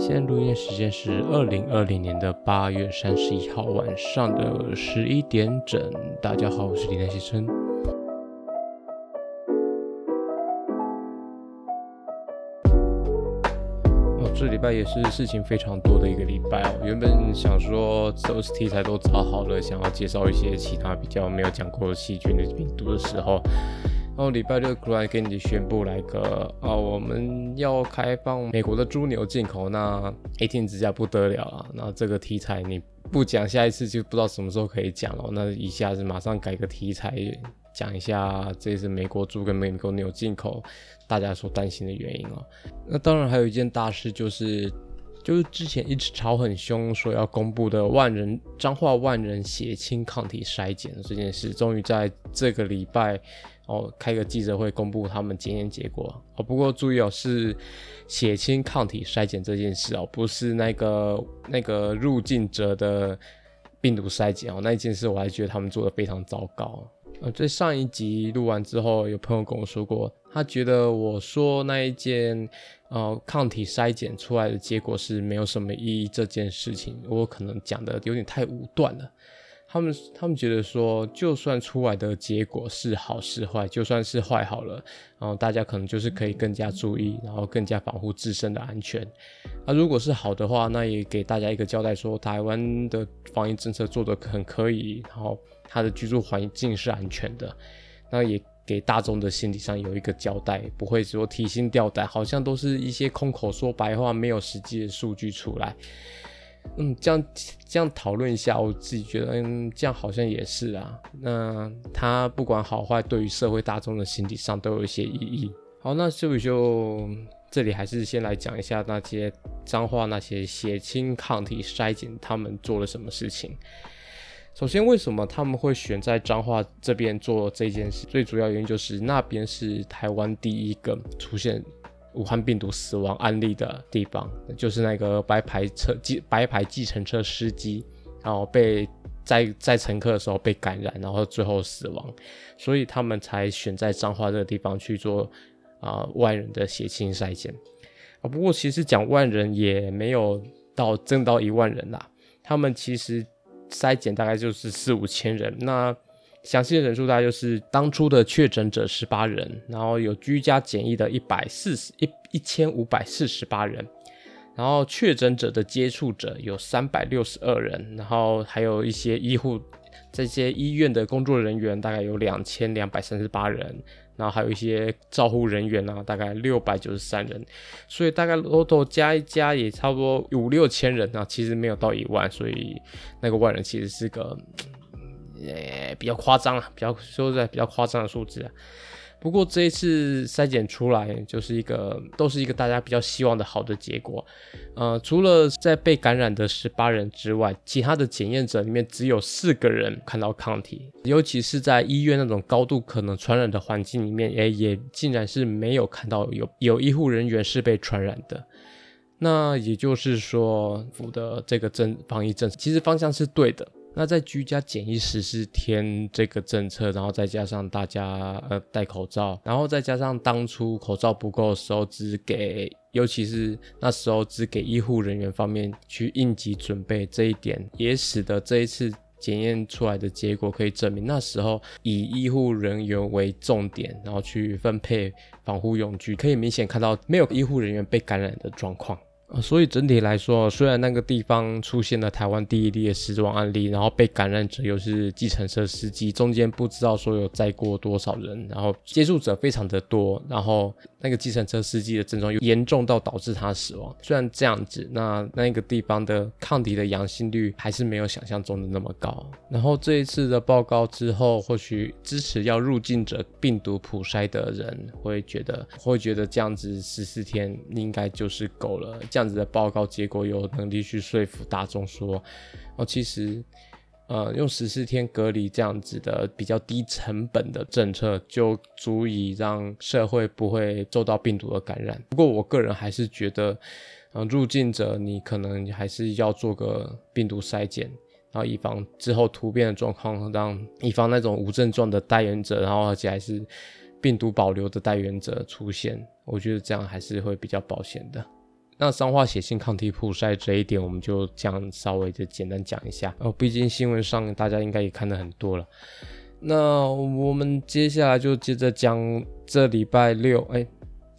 现在录音时间是二零二零年的八月三十一号晚上的十一点整。大家好，我是李南先生。哦，这礼拜也是事情非常多的一个礼拜哦。原本想说都是题材都找好了，想要介绍一些其他比较没有讲过细菌的病毒的时候。然后礼拜六突然给你宣布来个啊，我们要开放美国的猪牛进口，那 AT 之家不得了啊！那这个题材你不讲，下一次就不知道什么时候可以讲了。那一下子马上改个题材，讲一下这次美国猪跟美国牛进口，大家所担心的原因啊。那当然还有一件大事就是。就是之前一直吵很凶，说要公布的万人彰化万人血清抗体筛检这件事，终于在这个礼拜哦开个记者会公布他们检验结果哦。不过注意哦，是血清抗体筛检这件事哦，不是那个那个入境者的病毒筛检哦。那一件事我还觉得他们做的非常糟糕。呃，在上一集录完之后，有朋友跟我说过，他觉得我说那一件呃抗体筛检出来的结果是没有什么意义这件事情，我可能讲的有点太武断了。他们他们觉得说，就算出来的结果是好是坏，就算是坏好了，然后大家可能就是可以更加注意，然后更加保护自身的安全。那如果是好的话，那也给大家一个交代说，台湾的防疫政策做得很可以，然后。他的居住环境是安全的，那也给大众的心理上有一个交代，不会说提心吊胆，好像都是一些空口说白话，没有实际的数据出来。嗯，这样这样讨论一下，我自己觉得，嗯，这样好像也是啊。那他不管好坏，对于社会大众的心理上都有一些意义。好，那是不是就这里还是先来讲一下那些脏话那些血清抗体筛检，他们做了什么事情？首先，为什么他们会选在彰化这边做这件事？最主要原因就是那边是台湾第一个出现武汉病毒死亡案例的地方，就是那个白牌车、白牌计程车司机，然后被载载乘客的时候被感染，然后最后死亡，所以他们才选在彰化这个地方去做啊、万人的血清筛检啊。不过，其实讲万人也没有到挣到一万人啦，他们其实。筛检大概就是四五千人，那详细的人数大概就是当初的确诊者十八人，然后有居家检疫的一百四十一一千五百四十八人，然后确诊者的接触者有三百六十二人，然后还有一些医护这些医院的工作人员大概有两千两百三十八人。然后还有一些照护人员啊，大概六百九十三人，所以大概多多加一加也差不多五六千人啊，其实没有到一万，所以那个万人其实是个呃比较夸张啊，比较说在比较夸张的数字啊。不过这一次筛检出来，就是一个都是一个大家比较希望的好的结果。呃，除了在被感染的十八人之外，其他的检验者里面只有四个人看到抗体，尤其是在医院那种高度可能传染的环境里面，也也竟然是没有看到有有医护人员是被传染的。那也就是说，府的这个政防疫政策其实方向是对的。那在居家检疫十四天这个政策，然后再加上大家呃戴口罩，然后再加上当初口罩不够的时候，只给，尤其是那时候只给医护人员方面去应急准备，这一点也使得这一次检验出来的结果可以证明，那时候以医护人员为重点，然后去分配防护用具，可以明显看到没有医护人员被感染的状况。所以整体来说，虽然那个地方出现了台湾第一例的死亡案例，然后被感染者又是计程车司机，中间不知道说有载过多少人，然后接触者非常的多，然后那个计程车司机的症状又严重到导致他死亡。虽然这样子，那那个地方的抗体的阳性率还是没有想象中的那么高。然后这一次的报告之后，或许支持要入境者病毒普筛的人会觉得，会觉得这样子十四天应该就是够了。这样子的报告结果有能力去说服大众说，哦，其实，呃，用十四天隔离这样子的比较低成本的政策，就足以让社会不会受到病毒的感染。不过，我个人还是觉得，呃，入境者你可能还是要做个病毒筛检，然后以防之后突变的状况，让以防那种无症状的带原者，然后而且还是病毒保留的带原者出现。我觉得这样还是会比较保险的。那酸化血性抗体普筛这一点，我们就这样稍微的简单讲一下哦。毕竟新闻上大家应该也看得很多了。那我们接下来就接着讲这礼拜六，哎，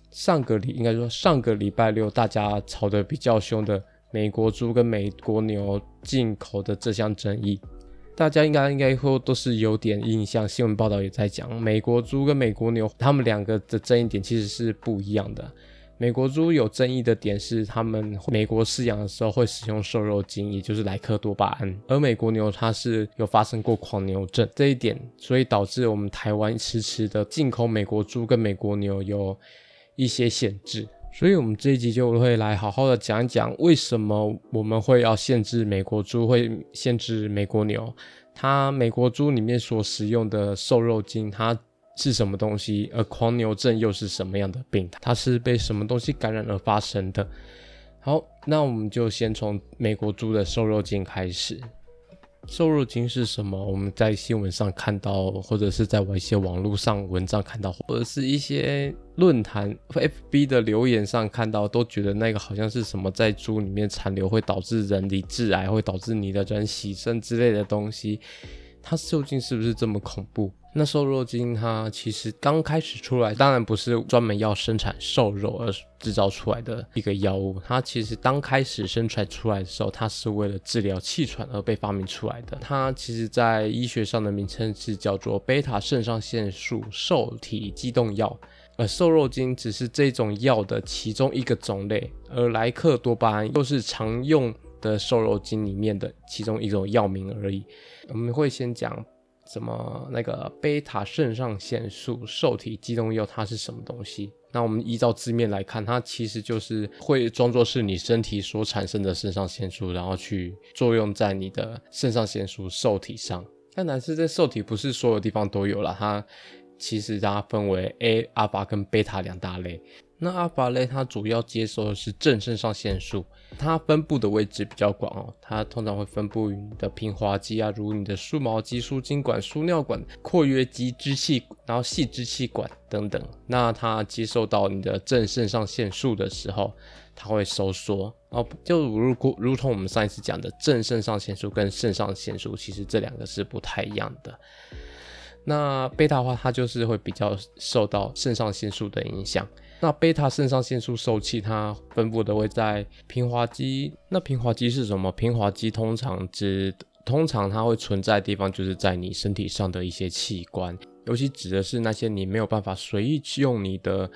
上个礼应该说上个礼拜六大家吵得比较凶的美国猪跟美国牛进口的这项争议，大家应该应该会都是有点印象。新闻报道也在讲，美国猪跟美国牛，他们两个的争议点其实是不一样的。美国猪有争议的点是，他们美国饲养的时候会使用瘦肉精，也就是莱克多巴胺，而美国牛它是有发生过狂牛症这一点，所以导致我们台湾迟迟的进口美国猪跟美国牛有一些限制。所以我们这一集就会来好好的讲一讲，为什么我们会要限制美国猪，会限制美国牛，它美国猪里面所使用的瘦肉精，它。是什么东西？而狂牛症又是什么样的病？它是被什么东西感染而发生的？好，那我们就先从美国猪的瘦肉精开始。瘦肉精是什么？我们在新闻上看到，或者是在一些网络上文章看到，或者是一些论坛 FB 的留言上看到，都觉得那个好像是什么在猪里面残留会导致人体致癌，会导致你的人洗肾之类的东西。它究竟是不是这么恐怖？那瘦肉精它其实刚开始出来，当然不是专门要生产瘦肉而制造出来的一个药物。它其实刚开始生产出来的时候，它是为了治疗气喘而被发明出来的。它其实在医学上的名称是叫做贝塔肾上腺素受体激动药，而瘦肉精只是这种药的其中一个种类，而莱克多巴胺又是常用的瘦肉精里面的其中一种药名而已。我们会先讲。什么那个贝塔肾上腺素受体激动药，它是什么东西？那我们依照字面来看，它其实就是会装作是你身体所产生的肾上腺素，然后去作用在你的肾上腺素受体上。但男士这受体不是所有地方都有了，它其实它分为 A、阿法跟贝塔两大类。那阿法类它主要接收的是正肾上腺素，它分布的位置比较广哦，它通常会分布于你的平滑肌啊，如你的输毛肌、输精管、输尿管、括约肌、支气，然后细支气管等等。那它接受到你的正肾上腺素的时候，它会收缩哦，就如如同我们上一次讲的，正肾上腺素跟肾上腺素其实这两个是不太一样的。那贝塔的话，它就是会比较受到肾上腺素的影响。那贝塔肾上腺素受器，它分布的会在平滑肌。那平滑肌是什么？平滑肌通常指，通常它会存在的地方，就是在你身体上的一些器官，尤其指的是那些你没有办法随意去用你的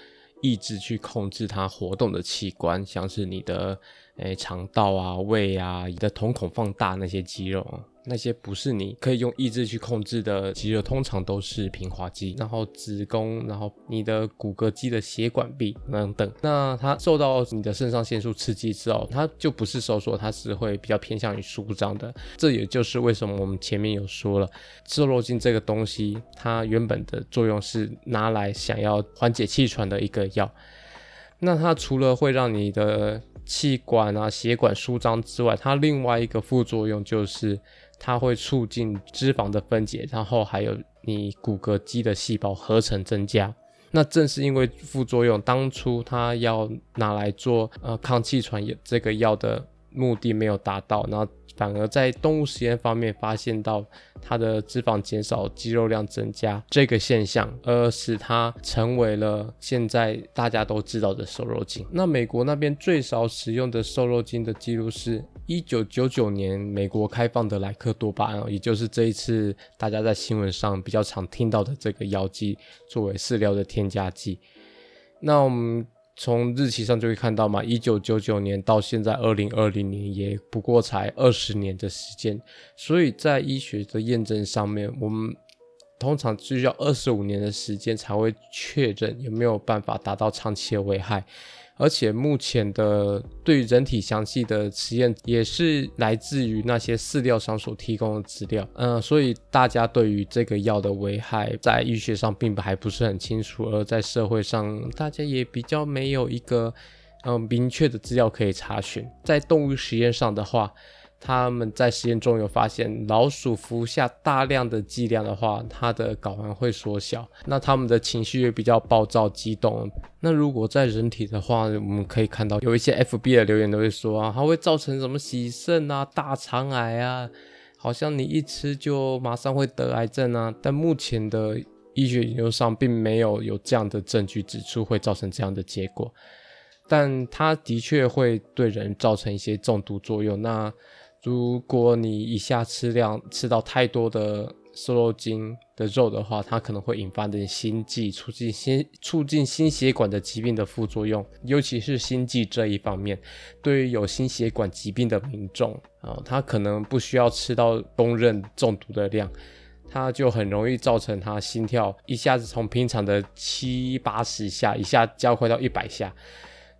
意志去控制它活动的器官，像是你的诶肠道啊、胃啊、你的瞳孔放大那些肌肉。那些不是你可以用意志去控制的肌肉，通常都是平滑肌，然后子宫，然后你的骨骼肌的血管壁等等。那它受到你的肾上腺素刺激之后，它就不是收缩，它是会比较偏向于舒张的。这也就是为什么我们前面有说了，瘦肉精这个东西，它原本的作用是拿来想要缓解气喘的一个药。那它除了会让你的气管啊、血管舒张之外，它另外一个副作用就是。它会促进脂肪的分解，然后还有你骨骼肌的细胞合成增加。那正是因为副作用，当初它要拿来做呃抗气喘这个药的目的没有达到，然后。反而在动物实验方面发现到它的脂肪减少、肌肉量增加这个现象，而使它成为了现在大家都知道的瘦肉精。那美国那边最少使用的瘦肉精的记录是一九九九年美国开放的莱克多巴胺，也就是这一次大家在新闻上比较常听到的这个药剂，作为饲料的添加剂。那我们。从日期上就会看到嘛，一九九九年到现在二零二零年，也不过才二十年的时间，所以在医学的验证上面，我们通常需要二十五年的时间才会确认有没有办法达到长期的危害。而且目前的对人体详细的实验也是来自于那些饲料商所提供的资料，嗯，所以大家对于这个药的危害在医学上并不还不是很清楚，而在社会上大家也比较没有一个嗯明确的资料可以查询。在动物实验上的话，他们在实验中有发现，老鼠服下大量的剂量的话，它的睾丸会缩小，那他们的情绪也比较暴躁激动。那如果在人体的话，我们可以看到有一些 FB 的留言都会说啊，它会造成什么洗肾啊、大肠癌啊，好像你一吃就马上会得癌症啊。但目前的医学研究上并没有有这样的证据指出会造成这样的结果。但它的确会对人造成一些中毒作用。那如果你一下吃量吃到太多的瘦肉精的肉的话，它可能会引发的心悸，促进心促进心血管的疾病的副作用，尤其是心悸这一方面，对于有心血管疾病的民众啊，他可能不需要吃到公认中毒的量，他就很容易造成他心跳一下子从平常的七八十下一下加快到一百下。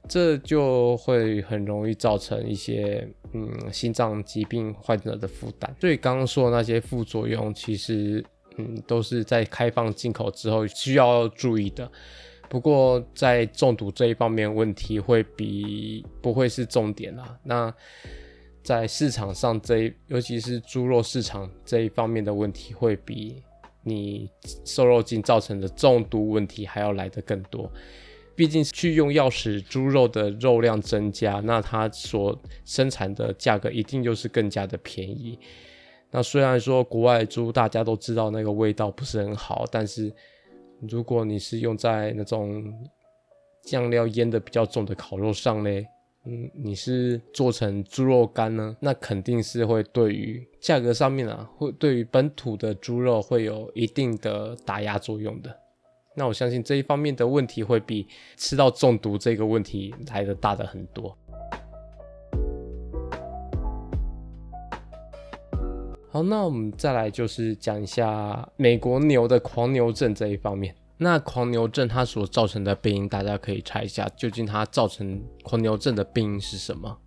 这就会很容易造成一些嗯心脏疾病患者的负担。所以刚刚说的那些副作用，其实嗯都是在开放进口之后需要注意的。不过在中毒这一方面，问题会比不会是重点啦。那在市场上这，尤其是猪肉市场这一方面的问题，会比你瘦肉精造成的中毒问题还要来得更多。毕竟去用药使猪肉的肉量增加，那它所生产的价格一定就是更加的便宜。那虽然说国外猪大家都知道那个味道不是很好，但是如果你是用在那种酱料腌的比较重的烤肉上嘞，嗯，你是做成猪肉干呢，那肯定是会对于价格上面啊，会对于本土的猪肉会有一定的打压作用的。那我相信这一方面的问题会比吃到中毒这个问题来得大的很多。好，那我们再来就是讲一下美国牛的狂牛症这一方面。那狂牛症它所造成的病因，大家可以猜一下，究竟它造成狂牛症的病因是什么？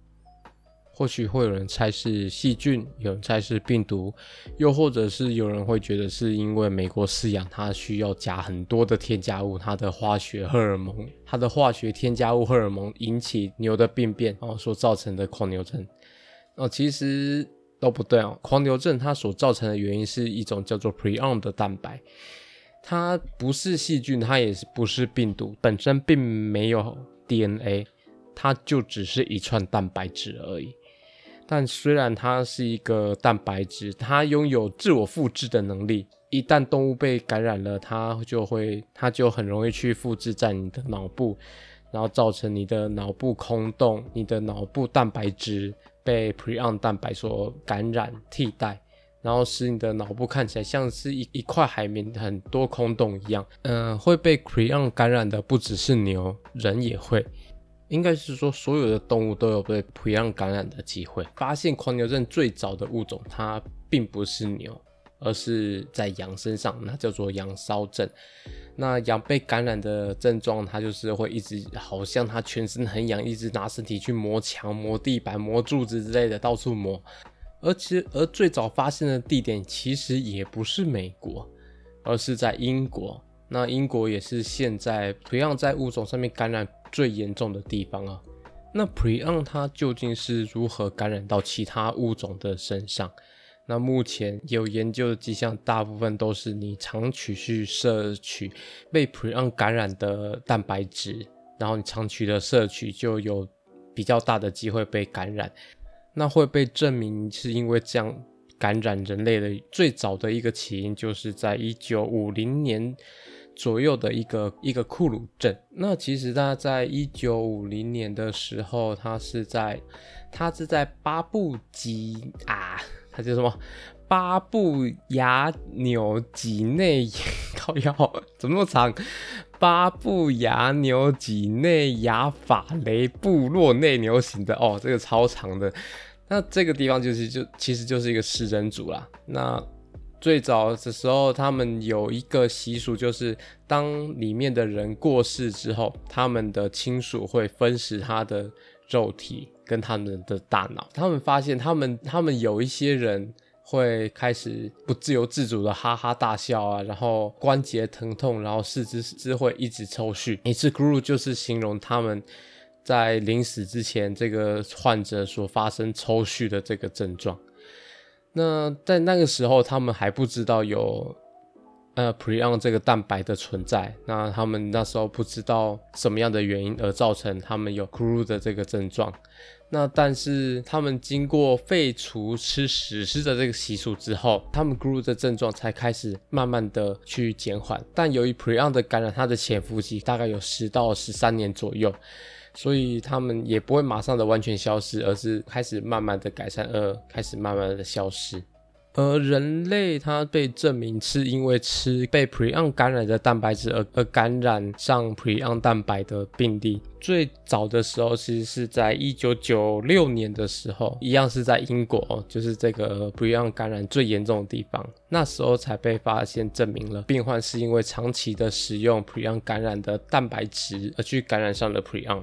或许会有人猜是细菌，有人猜是病毒，又或者是有人会觉得是因为美国饲养它需要加很多的添加物，它的化学荷尔蒙，它的化学添加物荷尔蒙引起牛的病变然哦，所造成的狂牛症哦，其实都不对哦。狂牛症它所造成的原因是一种叫做 prion 的蛋白，它不是细菌，它也是不是病毒，本身并没有 DNA，它就只是一串蛋白质而已。但虽然它是一个蛋白质，它拥有自我复制的能力。一旦动物被感染了，它就会，它就很容易去复制在你的脑部，然后造成你的脑部空洞，你的脑部蛋白质被 prion 蛋白所感染替代，然后使你的脑部看起来像是一一块海绵，很多空洞一样。嗯、会被 prion 感染的不只是牛，人也会。应该是说，所有的动物都有被 prion 感染的机会。发现狂牛症最早的物种，它并不是牛，而是在羊身上，那叫做羊骚症。那羊被感染的症状，它就是会一直好像它全身很痒，一直拿身体去磨墙、磨地板、磨柱子之类的，到处磨。而且，而最早发现的地点其实也不是美国，而是在英国。那英国也是现在 prion 在物种上面感染最严重的地方啊。那 prion 它究竟是如何感染到其他物种的身上？那目前有研究的迹象，大部分都是你长期去摄取被 prion 感染的蛋白质，然后你长期的摄取就有比较大的机会被感染。那会被证明是因为这样感染人类的最早的一个起因，就是在一九五零年。左右的一个一个库鲁镇，那其实他在一九五零年的时候，他是在他是在巴布吉啊，他叫什么？巴布亚纽几内靠腰 怎么那么长？巴布亚纽几内亚法雷部落内牛型的哦，这个超长的。那这个地方就是就其实就是一个食人族啦。那最早的时候，他们有一个习俗，就是当里面的人过世之后，他们的亲属会分食他的肉体跟他们的大脑。他们发现，他们他们有一些人会开始不自由自主的哈哈大笑啊，然后关节疼痛，然后四肢四肢会一直抽搐。一次 Guru 就是形容他们在临死之前，这个患者所发生抽搐的这个症状。那在那个时候，他们还不知道有呃 prion 这个蛋白的存在。那他们那时候不知道什么样的原因而造成他们有 crude 的这个症状。那但是他们经过废除吃屎尸的这个习俗之后，他们 GRU 的症状才开始慢慢的去减缓。但由于 Prion 的感染，他的潜伏期大概有十到十三年左右，所以他们也不会马上的完全消失，而是开始慢慢的改善，呃开始慢慢的消失。而人类它被证明是因为吃被 prion 感染的蛋白质而而感染上 prion 蛋白的病例，最早的时候其实是在一九九六年的时候，一样是在英国，就是这个 prion 感染最严重的地方，那时候才被发现证明了病患是因为长期的食用 prion 感染的蛋白质而去感染上了 prion。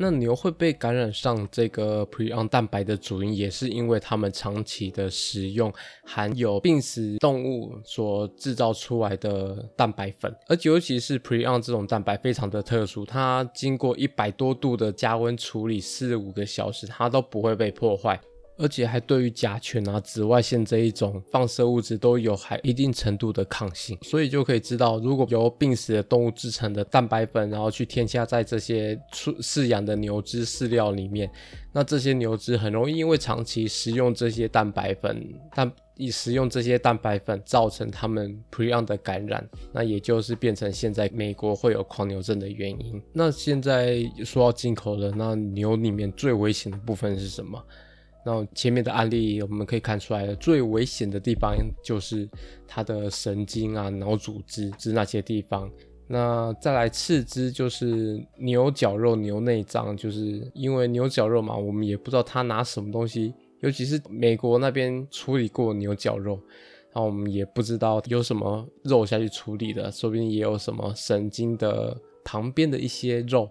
那牛会被感染上这个 prion 蛋白的主因，也是因为它们长期的食用含有病死动物所制造出来的蛋白粉，而尤其是 prion 这种蛋白非常的特殊，它经过一百多度的加温处理四五个小时，它都不会被破坏。而且还对于甲醛啊、紫外线这一种放射物质都有还一定程度的抗性，所以就可以知道，如果由病死的动物制成的蛋白粉，然后去添加在这些出饲养的牛只饲料里面，那这些牛只很容易因为长期食用这些蛋白粉，但以食用这些蛋白粉造成它们 prion 的感染，那也就是变成现在美国会有狂牛症的原因。那现在说到进口了，那牛里面最危险的部分是什么？那前面的案例我们可以看出来，最危险的地方就是它的神经啊、脑组织是那些地方。那再来次之就是牛角肉、牛内脏，就是因为牛角肉嘛，我们也不知道他拿什么东西，尤其是美国那边处理过牛角肉，然后我们也不知道有什么肉下去处理的，说不定也有什么神经的旁边的一些肉，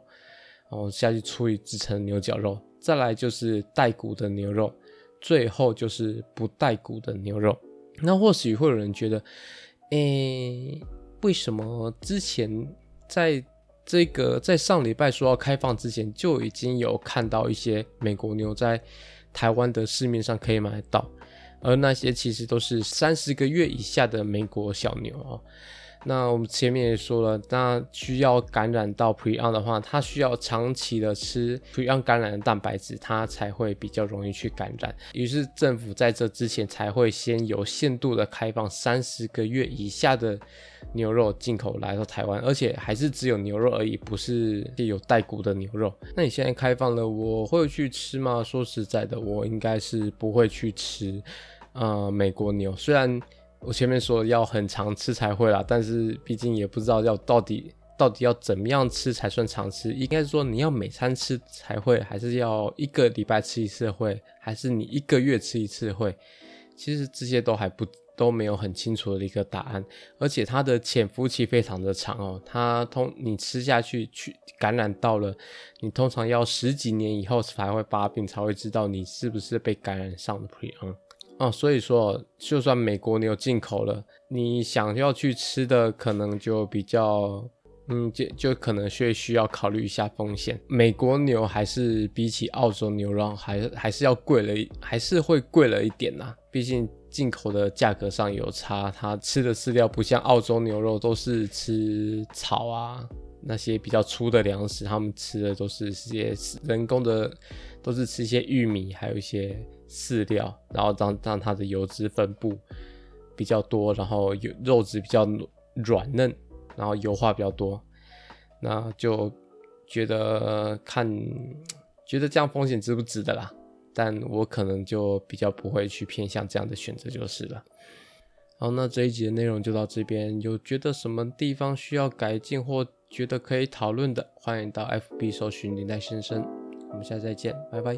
然后下去处理制成牛角肉。再来就是带骨的牛肉，最后就是不带骨的牛肉。那或许会有人觉得，诶、欸，为什么之前在这个在上礼拜说要开放之前，就已经有看到一些美国牛在台湾的市面上可以买到，而那些其实都是三十个月以下的美国小牛啊。那我们前面也说了，那需要感染到 prion 的话，它需要长期的吃 prion 感染的蛋白质，它才会比较容易去感染。于是政府在这之前才会先有限度的开放三十个月以下的牛肉进口来到台湾，而且还是只有牛肉而已，不是有带骨的牛肉。那你现在开放了，我会去吃吗？说实在的，我应该是不会去吃，呃，美国牛，虽然。我前面说要很常吃才会啦，但是毕竟也不知道要到底到底要怎么样吃才算常吃。应该说你要每餐吃才会，还是要一个礼拜吃一次会，还是你一个月吃一次会？其实这些都还不都没有很清楚的一个答案。而且它的潜伏期非常的长哦，它通你吃下去去感染到了，你通常要十几年以后才会发病，才会知道你是不是被感染上的 prion。哦，所以说，就算美国牛进口了，你想要去吃的，可能就比较，嗯，就就可能需需要考虑一下风险。美国牛还是比起澳洲牛肉还还是要贵了，还是会贵了一点呐。毕竟进口的价格上有差，它吃的饲料不像澳洲牛肉都是吃草啊，那些比较粗的粮食，他们吃的都是些人工的，都是吃一些玉米，还有一些。饲料，然后让让它的油脂分布比较多，然后有肉质比较软嫩，然后油化比较多，那就觉得看觉得这样风险值不值得啦。但我可能就比较不会去偏向这样的选择就是了。好，那这一集的内容就到这边，有觉得什么地方需要改进或觉得可以讨论的，欢迎到 FB 搜寻林黛先生。我们下次再见，拜拜。